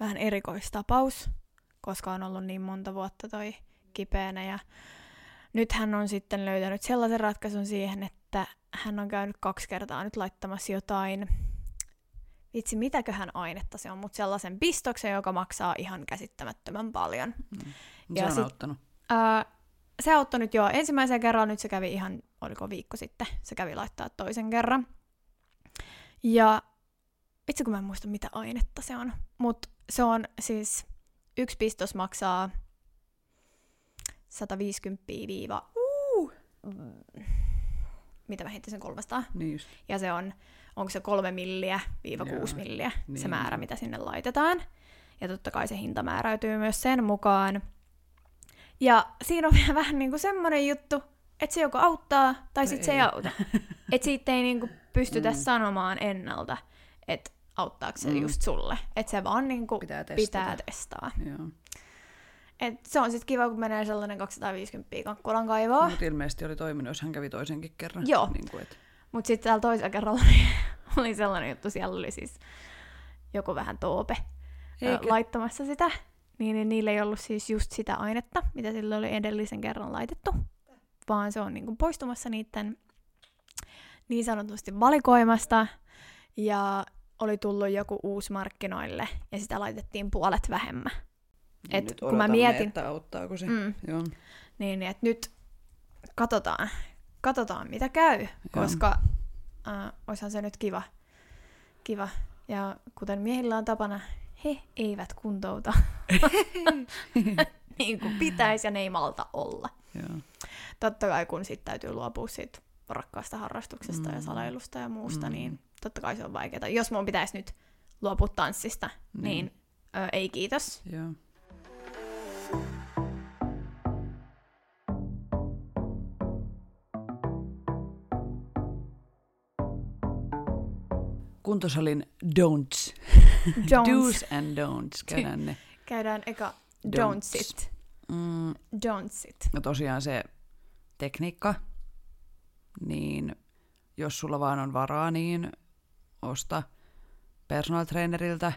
vähän erikoistapaus, koska on ollut niin monta vuotta toi kipeänä ja nyt hän on sitten löytänyt sellaisen ratkaisun siihen, että hän on käynyt kaksi kertaa nyt laittamassa jotain, vitsi mitäköhän ainetta se on, mutta sellaisen pistoksen, joka maksaa ihan käsittämättömän paljon. Mm. Ja Se on sit- auttanut. Ää, se auttoi nyt jo ensimmäisen kerran, nyt se kävi ihan, oliko viikko sitten, se kävi laittaa toisen kerran. Ja vitsi kun mä en muista mitä ainetta se on, mutta se on siis, yksi pistos maksaa 150 viiva, uh, mitä mä heitin sen 300, Niin just. ja se on, onko se kolme milliä viiva kuusi milliä se niin määrä, on. mitä sinne laitetaan. Ja totta kai se hinta määräytyy myös sen mukaan. Ja siinä on [LAUGHS] vielä vähän niinku semmoinen juttu, että se joko auttaa tai sitten se ei auta. Että siitä ei niinku pystytä Mm. sanomaan ennalta, että auttaako se Mm. just sulle. Että se vaan niinku Pitää testata. pitää testaa. Joo. Et se on sitten kiva, kun menee sellainen 250 kankkulan kaivoa. Mutta ilmeisesti oli toiminut, jos hän kävi toisenkin kerran. Joo. Niin kuin, et, Mutta sitten täällä toisella kerralla niin [LAUGHS] oli sellainen juttu, siellä oli siis joku vähän toope Eikä. laittamassa sitä. Niin, niin niillä ei ollut siis just sitä ainetta, mitä sillä oli edellisen kerran laitettu. Vaan se on niinku poistumassa niiden niin sanotusti valikoimasta. Ja oli tullut joku uusi markkinoille ja sitä laitettiin puolet vähemmän. niin et nyt kun mä mietin- Että auttaako se. Mm. Joo. Niin, niin että nyt katsotaan, katsotaan mitä käy, koska äh, olisihan se nyt kiva. kiva. Ja kuten miehillä on tapana, he eivät kuntouta [LAUGHS] niin kuin pitäisi ja ne ei malta olla. Joo. Totta kai kun sitten täytyy luopua siitä rakkaasta harrastuksesta mm. ja Mm. saleilusta ja muusta, Mm. niin totta kai se on vaikeaa. Jos mun pitäisi nyt luopua tanssista, niin, Niin. niin ö, ei kiitos. Joo. Kuntosalin don'ts. Do's and don'ts. Käydään ne. Käydään eka Don'ts. don't sit. Mm, Don't sit. no tosiaan se tekniikka, niin jos sulla vaan on varaa, niin osta personal traineriltä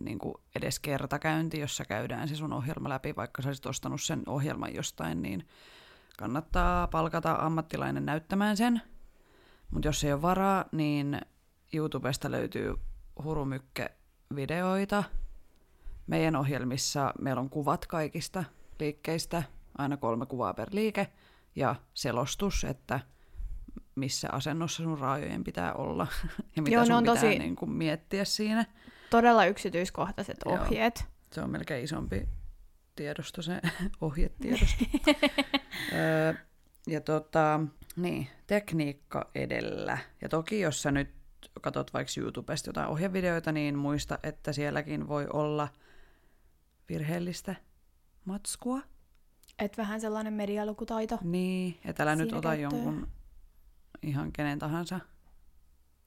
niin kuin edes kertakäynti, jossa käydään se sun ohjelma läpi, vaikka sä olisit ostanut sen ohjelman jostain, niin kannattaa palkata ammattilainen näyttämään sen. Mutta jos ei ole varaa, niin YouTubesta löytyy hurumykke videoita. Meidän ohjelmissa meillä on kuvat kaikista liikkeistä, aina kolme kuvaa per liike, ja selostus, että missä asennossa sun raajojen pitää olla [LAUGHS] ja mitä Joo, sun on pitää tosi- niin kuin miettiä siinä. Todella yksityiskohtaiset Joo. ohjeet. Se on melkein isompi tiedosto, se [LAUGHS] ohjetiedosto. [LAUGHS] öö, ja tota, niin, tekniikka edellä. Ja toki jos sä nyt katot vaikka YouTubesta jotain ohjevideoita, niin muista, että sielläkin voi olla virheellistä matskua. Et vähän sellainen medialukutaito. Niin, että älä nyt ota käyttöön. jonkun ihan kenen tahansa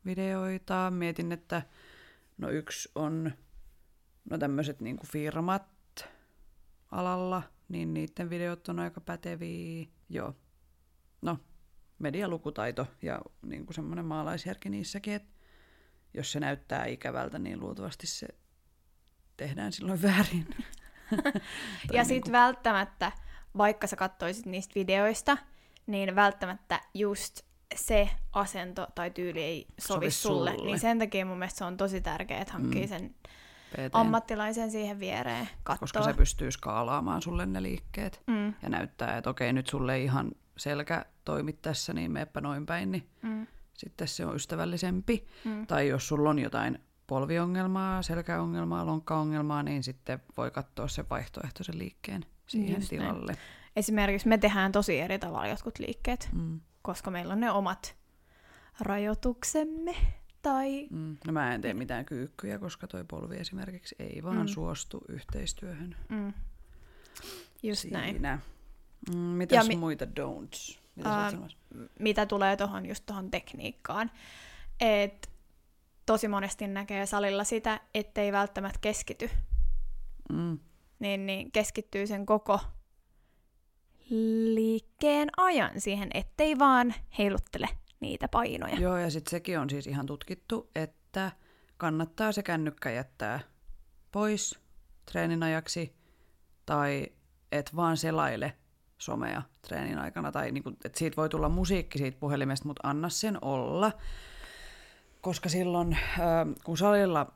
videoita. Mietin, että no yksi on no tämmöiset niinku firmat alalla, niin niiden videot on aika päteviä. Joo. No, medialukutaito ja niinku semmoinen maalaisjärki niissäkin, että jos se näyttää ikävältä, niin luultavasti se tehdään silloin [LAUGHS] väärin. Ja niinku- sitten välttämättä, vaikka sä kattoisit niistä videoista, niin välttämättä just se asento tai tyyli ei sovi, Sovi sulle. sulle. Niin sen takia mun mielestä se on tosi tärkeää, että hankkii Mm. sen PT. ammattilaisen siihen viereen kattoo. koska se pystyy skaalaamaan sulle ne liikkeet mm, ja näyttää, että okei, nyt sulle ihan selkä toimi tässä, niin meepä noin päin, niin mm, sitten se on ystävällisempi. mm. Tai jos sulla on jotain polviongelmaa, selkäongelmaa, lonkkaongelmaa, niin sitten voi katsoa sen vaihtoehtoisen liikkeen siihen Just näin. tilalle. Esimerkiksi me tehdään tosi eri tavalla jotkut liikkeet, Mm. koska meillä on ne omat rajoituksemme. Tai Mm. No mä en tee mitään kyykkyjä, koska toi polvi esimerkiksi ei vaan Mm. suostu yhteistyöhön mm, just näin. siinä. Mm, mitäs Ja mi- muita don'ts? Mitä sanomassa? mitä tulee tuohon just tuohon tekniikkaan. Et tosi monesti näkee salilla sitä, ettei välttämättä keskity. Mm. Niin, niin keskittyy sen koko liikkeen ajan siihen, ettei vaan heiluttele niitä painoja. Joo, ja sitten sekin on siis ihan tutkittu, että kannattaa se kännykkä jättää pois treenin ajaksi, tai et vaan selaile somea treenin aikana, tai niinku, että siitä voi tulla musiikki siitä puhelimesta, mutta anna sen olla, koska silloin, kun salilla,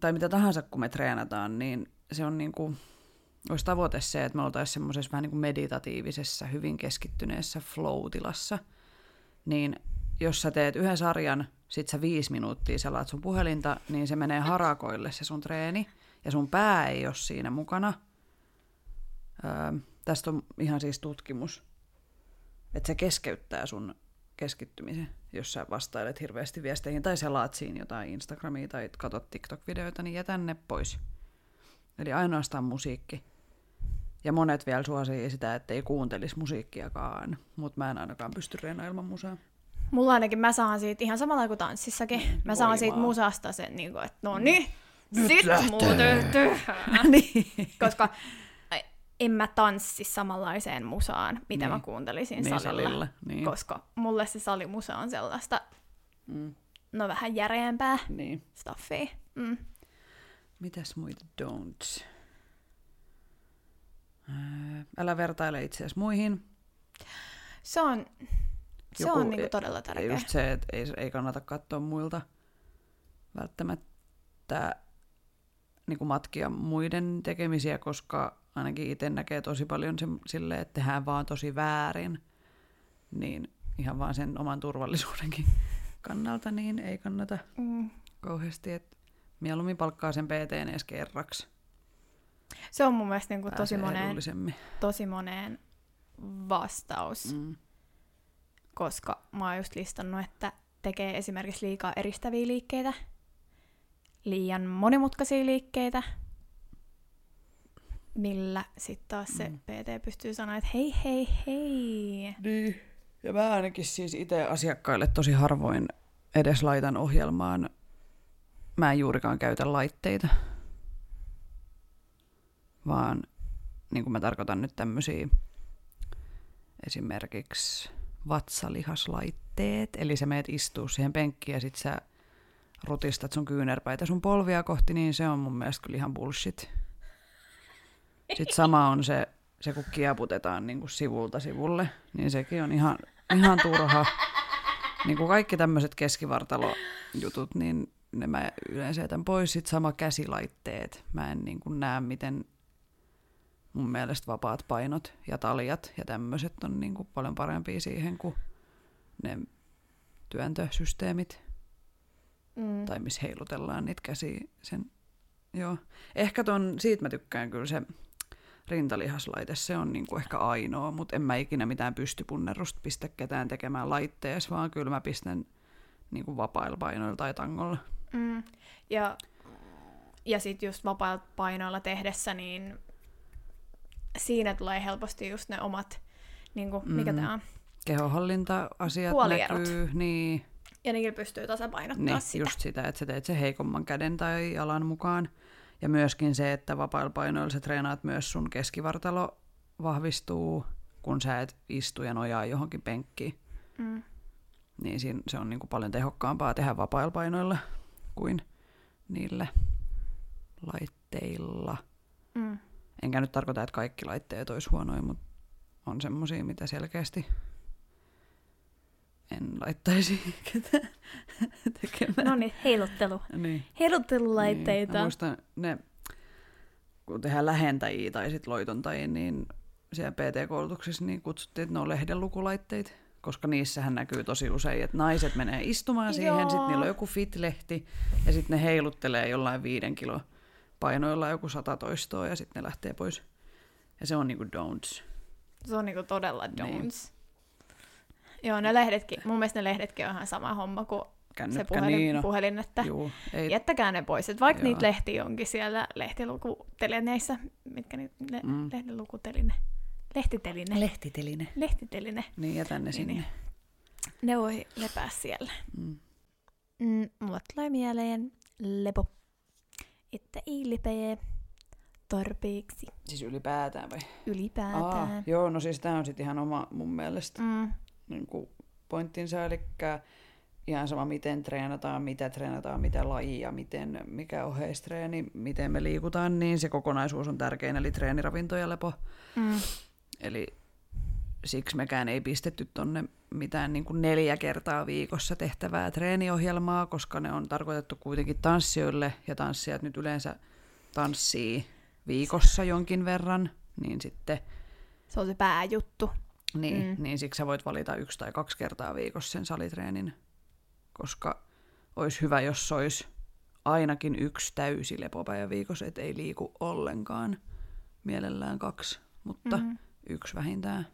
tai mitä tahansa kun me treenataan, niin se on niinku, olisi tavoite se, että me oltaisiin semmoisessa vähän niin kuin meditatiivisessa, hyvin keskittyneessä flow-tilassa, niin jos sä teet yhden sarjan, sit sä viisi minuuttia selaat sun puhelinta, niin se menee harakoille se sun treeni, ja sun pää ei ole siinä mukana. Öö, tästä on ihan siis tutkimus, että se keskeyttää sun keskittymisen, jos sä vastailet hirveästi viesteihin tai selaat siinä jotain Instagramia tai katot TikTok-videoita, niin jätä ne pois. Eli ainoastaan musiikki Ja monet vielä suosii sitä, että ei kuuntelisi musiikkiakaan, mutta mä en ainakaan pysty reenaamaan ilman musaa. Mulla ainakin, mä saan siitä ihan samalla kuin tanssissakin, Mm, mä saan voimaa. siitä musasta sen, niin kuin, että no niin, Nyt sit lähtee. tehdään. [LAUGHS] niin. Koska en mä tanssi samanlaiseen musaan, mitä Niin. mä kuuntelisin Niin salilla. salilla, niin. Koska mulle se salimusa on sellaista, Mm, no vähän järeämpää niin. stuffia. Mm. Mitäs muita don'ts? Älä vertaile itseäsi muihin. Se on, se Joku- on niinku e- todella tärkeä. just se, että ei, ei kannata katsoa muilta välttämättä niin kuin matkia muiden tekemisiä, koska ainakin itse näkee tosi paljon se, sille, että tehdään vaan tosi väärin. Niin ihan vaan sen oman turvallisuudenkin kannalta, niin ei kannata Mm. kauheasti. Et mieluummin palkkaa sen PT edes kerraksi. Se on mun mielestä niinku tosi, Pääsee moneen, tosi moneen vastaus. Mm. koska mä oon just listannut, että tekee esimerkiksi liikaa eristäviä liikkeitä, liian monimutkaisia liikkeitä, millä sitten taas se Mm. PT pystyy sanoa, että hei, hei, hei. Niin. Ja mä ainakin siis itse asiakkaille tosi harvoin edes laitan ohjelmaan. Mä en juurikaan käytä laitteita. Vaan niin kuin mä tarkoitan nyt tämmöisiä esimerkiksi vatsalihaslaitteet. Eli sä meet istuu siihen penkkiin ja sit sä rutistat sun kyynärpäitä sun polvia kohti, niin se on mun mielestä kyllä ihan bullshit. Sitten sama on se, se kun kieputetaan niin kuin sivulta sivulle, niin sekin on ihan, ihan turha. Niin kuin kaikki tämmöiset keskivartalojutut, niin ne mä yleensä jätän pois. Sitten sama käsilaitteet. Mä en niin kuin näe, miten mun mielestä vapaat painot ja taljat ja tämmöiset on niin kuin paljon parempia siihen kuin ne työntösysteemit Mm. tai missä heilutellaan niitä käsiä. Sen, joo. Ehkä ton, siitä mä tykkään kyllä se rintalihaslaite, se on niinku ehkä ainoa, mutta en mä ikinä mitään pystypunnerusta pistä ketään tekemään laitteessa, vaan kyllä mä pistän niinku vapailla painoilla tai tangolla. Mm. Ja, ja sitten just vapailla painoilla tehdessä, niin siinä tulee helposti just ne omat, niin kuin, mikä Mm. tämä on. Kehohallinta-asiat Puolierot. näkyy, niin, Ja niillä pystyy tasapainottaa niin sitä. just sitä, että sä teet se heikomman käden tai jalan mukaan. Ja myöskin se, että vapailla painoilla sä treenaat myös sun keskivartalo vahvistuu, kun sä et istu ja nojaa johonkin penkkiin. Mm. niin siinä, se on niin kuin paljon tehokkaampaa tehdä vapailla painoilla kuin niillä laitteilla. Mm. Enkä nyt tarkoita, että kaikki laitteet olisi huonoja, mutta on semmoisia, mitä selkeästi en laittaisi ketään [LAUGHS] tekemään. No niin, heiluttelu. niin. Heiluttelulaitteita. Niin. Mä muistan ne, kun tehdään lähentäjiä tai sit loitontajia, niin siellä PT-koulutuksessa niin kutsuttiin, että ne on lehdenlukulaitteet, koska niissähän näkyy tosi usein, että naiset menee istumaan siihen, sitten niillä on joku fit-lehti, ja sitten ne heiluttelee jollain viiden kilo painoilla joku sata toistoa, ja sitten ne lähtee pois. Ja se on niinku don'ts. Se on niinku todella don'ts. Niin. Joo, ne lehdetkin, mun mielestä ne lehdetkin on ihan sama homma kuin se Kännykkä puhelin, niin puhelin että Juu, ei, jättäkää ne pois. Et vaikka Joo. niitä lehtiä onkin siellä lehtilukutelineissä, mitkä niitä, le, Mm. lehtilukuteline, lehtiteline, lehtiteline. lehtiteline, Niin, jätän ne Niin, sinne. niin. ne voi lepää siellä. Mm. Mm, mulle tulee mieleen lepo, että ei lepää tarpeeksi Siis ylipäätään vai? ylipäätään. Aa, joo, no siis tämä on sitten ihan oma mun mielestä Mm, niin kuin pointtinsa, eli ihan sama miten treenataan, mitä treenataan, mitä lajia, miten, mikä oheistreeni, miten me liikutaan, niin se kokonaisuus on tärkein, eli treeniravinto ja lepo. mm, Eli siksi mekään ei pistetty tonne mitään niin kuin neljä kertaa viikossa tehtävää treeniohjelmaa, koska ne on tarkoitettu kuitenkin tanssijoille, ja tanssijat nyt yleensä tanssii viikossa jonkin verran, niin sitten se on se pääjuttu. Niin, Mm. niin siksi sä voit valita yksi tai kaksi kertaa viikossa sen salitreenin, koska olisi hyvä, jos olisi ainakin yksi täysi lepopäivä viikossa, et ei liiku ollenkaan, mielellään kaksi, mutta. Mm. yksi vähintään.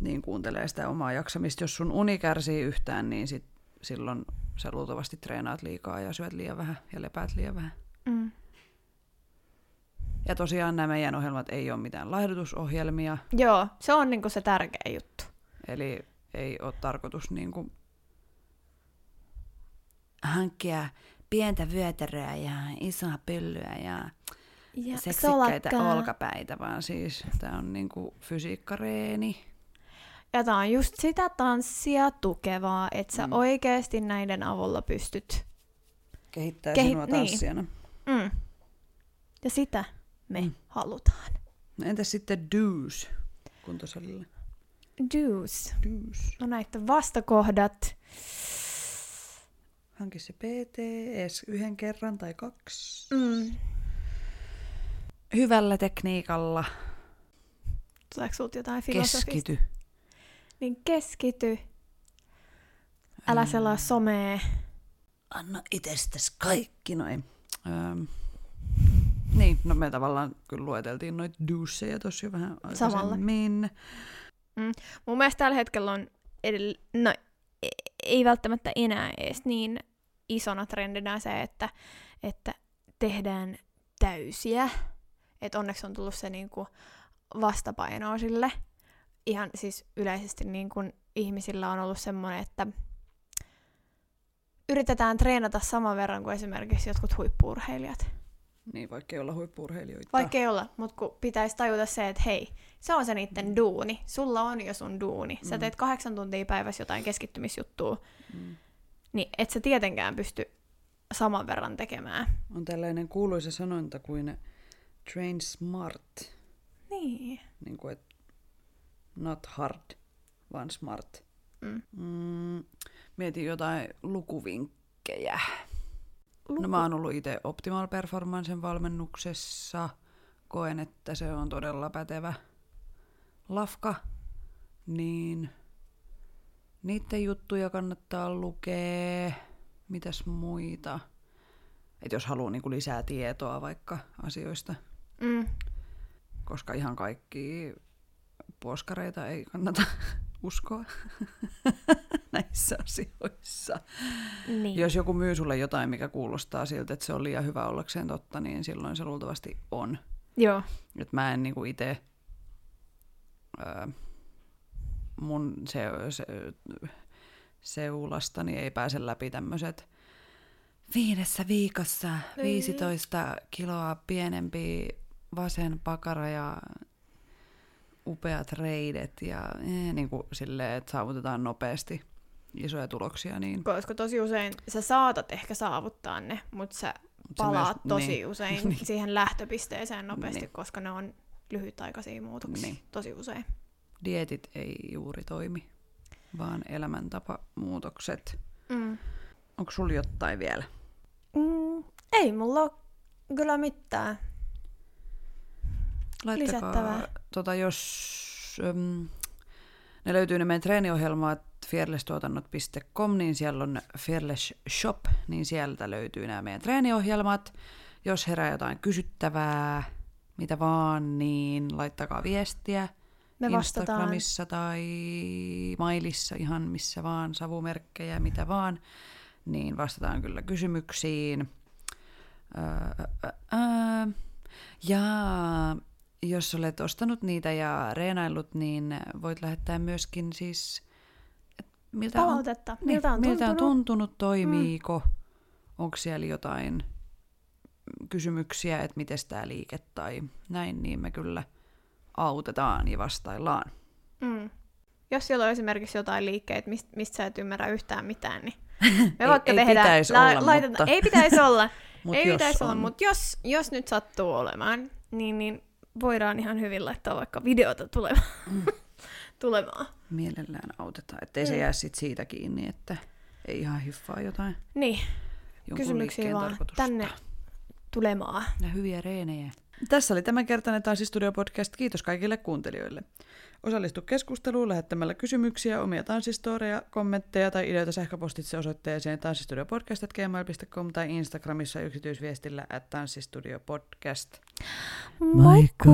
Niin kuuntelee sitä omaa jaksamista. Jos sun uni kärsii yhtään, niin sit silloin sä luultavasti treenaat liikaa ja syöt liian vähän ja lepäät liian vähän. Mm. Ja tosiaan nämä meidän ohjelmat ei ole mitään laihdutusohjelmia, Joo, se on niinku se tärkeä juttu. eli ei ole tarkoitus niinku hankkia pientä vyötäröä ja isoa pyllyä ja Ja seksikkäitä solakkaa. olkapäitä, vaan siis tämä on niinku fysiikkareeni. Ja tää on just sitä tanssia tukevaa, että sä Mm. oikeesti näiden avulla pystyt. Kehittää Kehi- sinua niin. tanssijana. Mm. Ja sitä me Mm. halutaan. No entäs sitten do's kuntosalilla? Do's. Do's. No näitä vastakohdat. Hanki se PT, edes yhden kerran tai kaksi. Mm. Hyvällä tekniikalla Tuleeko sulta jotain filosofista? keskity. Niin keskity. Älä selaa somea. Anna itsestäsi kaikki noin. Öm, niin, no me tavallaan kyllä lueteltiin noita doucheja tuossa jo vähän Samalla. aikaisemmin. Mun mielestä tällä hetkellä on edell- no, e- ei välttämättä enää edes niin isona trendinä se, että, että tehdään täysiä. Et onneksi on tullut se niinku vastapainoa sille. Ihan siis yleisesti niin kun ihmisillä on ollut semmoinen, että yritetään treenata saman verran kuin esimerkiksi jotkut huippuurheilijat. Niin, vaikka ei olla huippuurheilijoita. Vaikka ei olla, mutta kun pitäisi tajuta se, että hei, se on se niiden duuni. Sulla on jo sun duuni. Sä Mm. teet kahdeksan tuntia päivässä jotain keskittymisjuttua, Mm. niin et sä tietenkään pysty saman verran tekemään. On tällainen kuuluisa sanonta kuin train smart. Niin. Niin kuin, et not hard, vaan smart. Mm. Mm, mietin jotain lukuvinkkejä. Luku. No mä oon ollut itse Optimal Performancen valmennuksessa. Koen, että se on todella pätevä lafka. Niin niiden juttuja kannattaa lukea. Mitäs muita? Et jos haluaa niinku lisää tietoa vaikka asioista. Mm. Koska ihan kaikki puoskareita ei kannata [LAUGHS] uskoa [LAUGHS] [LAUGHS] näissä asioissa. Niin. Jos joku myy sulle jotain, mikä kuulostaa siltä, että se on liian hyvä ollakseen totta, niin silloin se luultavasti on. Joo. Et mä en niinku itse... mun se, se, seulastani ei pääse läpi tämmöiset viidessä viikossa Ei. 15 kiloa pienempi vasen pakara ja upeat reidet ja eh, niin kuin silleen, että saavutetaan nopeasti isoja tuloksia, niin Koska tosi usein sä saatat ehkä saavuttaa ne, mutta sä palaat myös- tosi niin. usein [LAUGHS] Niin. siihen lähtöpisteeseen nopeasti, Niin. koska ne on lyhytaikaisia muutoksia. Niin. Tosi usein. dietit ei juuri toimi, vaan elämäntapamuutokset. Mm. Onko sulla jotain vielä? Mm, ei mulla ole kyllä mitään. Laittakaa, Lisättävää. tota, jos äm, ne löytyy ne meidän treeniohjelmat fearlesstuotannot.com, niin siellä on Fearless Shop, niin sieltä löytyy nämä meidän treeniohjelmat. Jos herää jotain kysyttävää, mitä vaan, niin laittakaa viestiä Me vastataan. Instagramissa tai mailissa, ihan missä vaan, savumerkkejä, mitä vaan, niin vastataan kyllä kysymyksiin. Öö, öö. Ja jos olet ostanut niitä ja reenaillut, niin voit lähettää myöskin siis, miltä on, Palautetta. niin, Miltä on miltä on tuntunut? toimiiko, mm. onko siellä jotain kysymyksiä, että miten tämä liike tai näin, niin me kyllä autetaan ja vastaillaan. Mm. Jos siellä on esimerkiksi jotain liikkeitä, mistä, mistä sä et ymmärrä yhtään mitään, niin [LAUGHS] me Ei- vaikka ei tehdään. pitäisi olla, mutta- Ei pitäisi olla. [LAUGHS] Mut ei pitäisi olla, on. mutta jos, jos nyt sattuu olemaan, niin, niin voidaan ihan hyvin laittaa vaikka videota tulemaan. Mm. Tulemaan. Mielellään autetaan, ettei se Mm. jää sit siitä kiinni, että ei ihan hiffaa jotain Niin, jonkun kysymyksiä vaan tarkoitusta. tänne tulemaan. Ja hyviä reenejä. Tässä oli tämänkertainen Tanssistudio podcast. Kiitos kaikille kuuntelijoille. Osallistu keskusteluun lähettämällä kysymyksiä, omia tanssistoreja, kommentteja tai ideoita sähköpostitse osoitteeseen tanssistudiopodcast.gmail.com tai Instagramissa yksityisviestillä at tanssistudiopodcast. Moikka!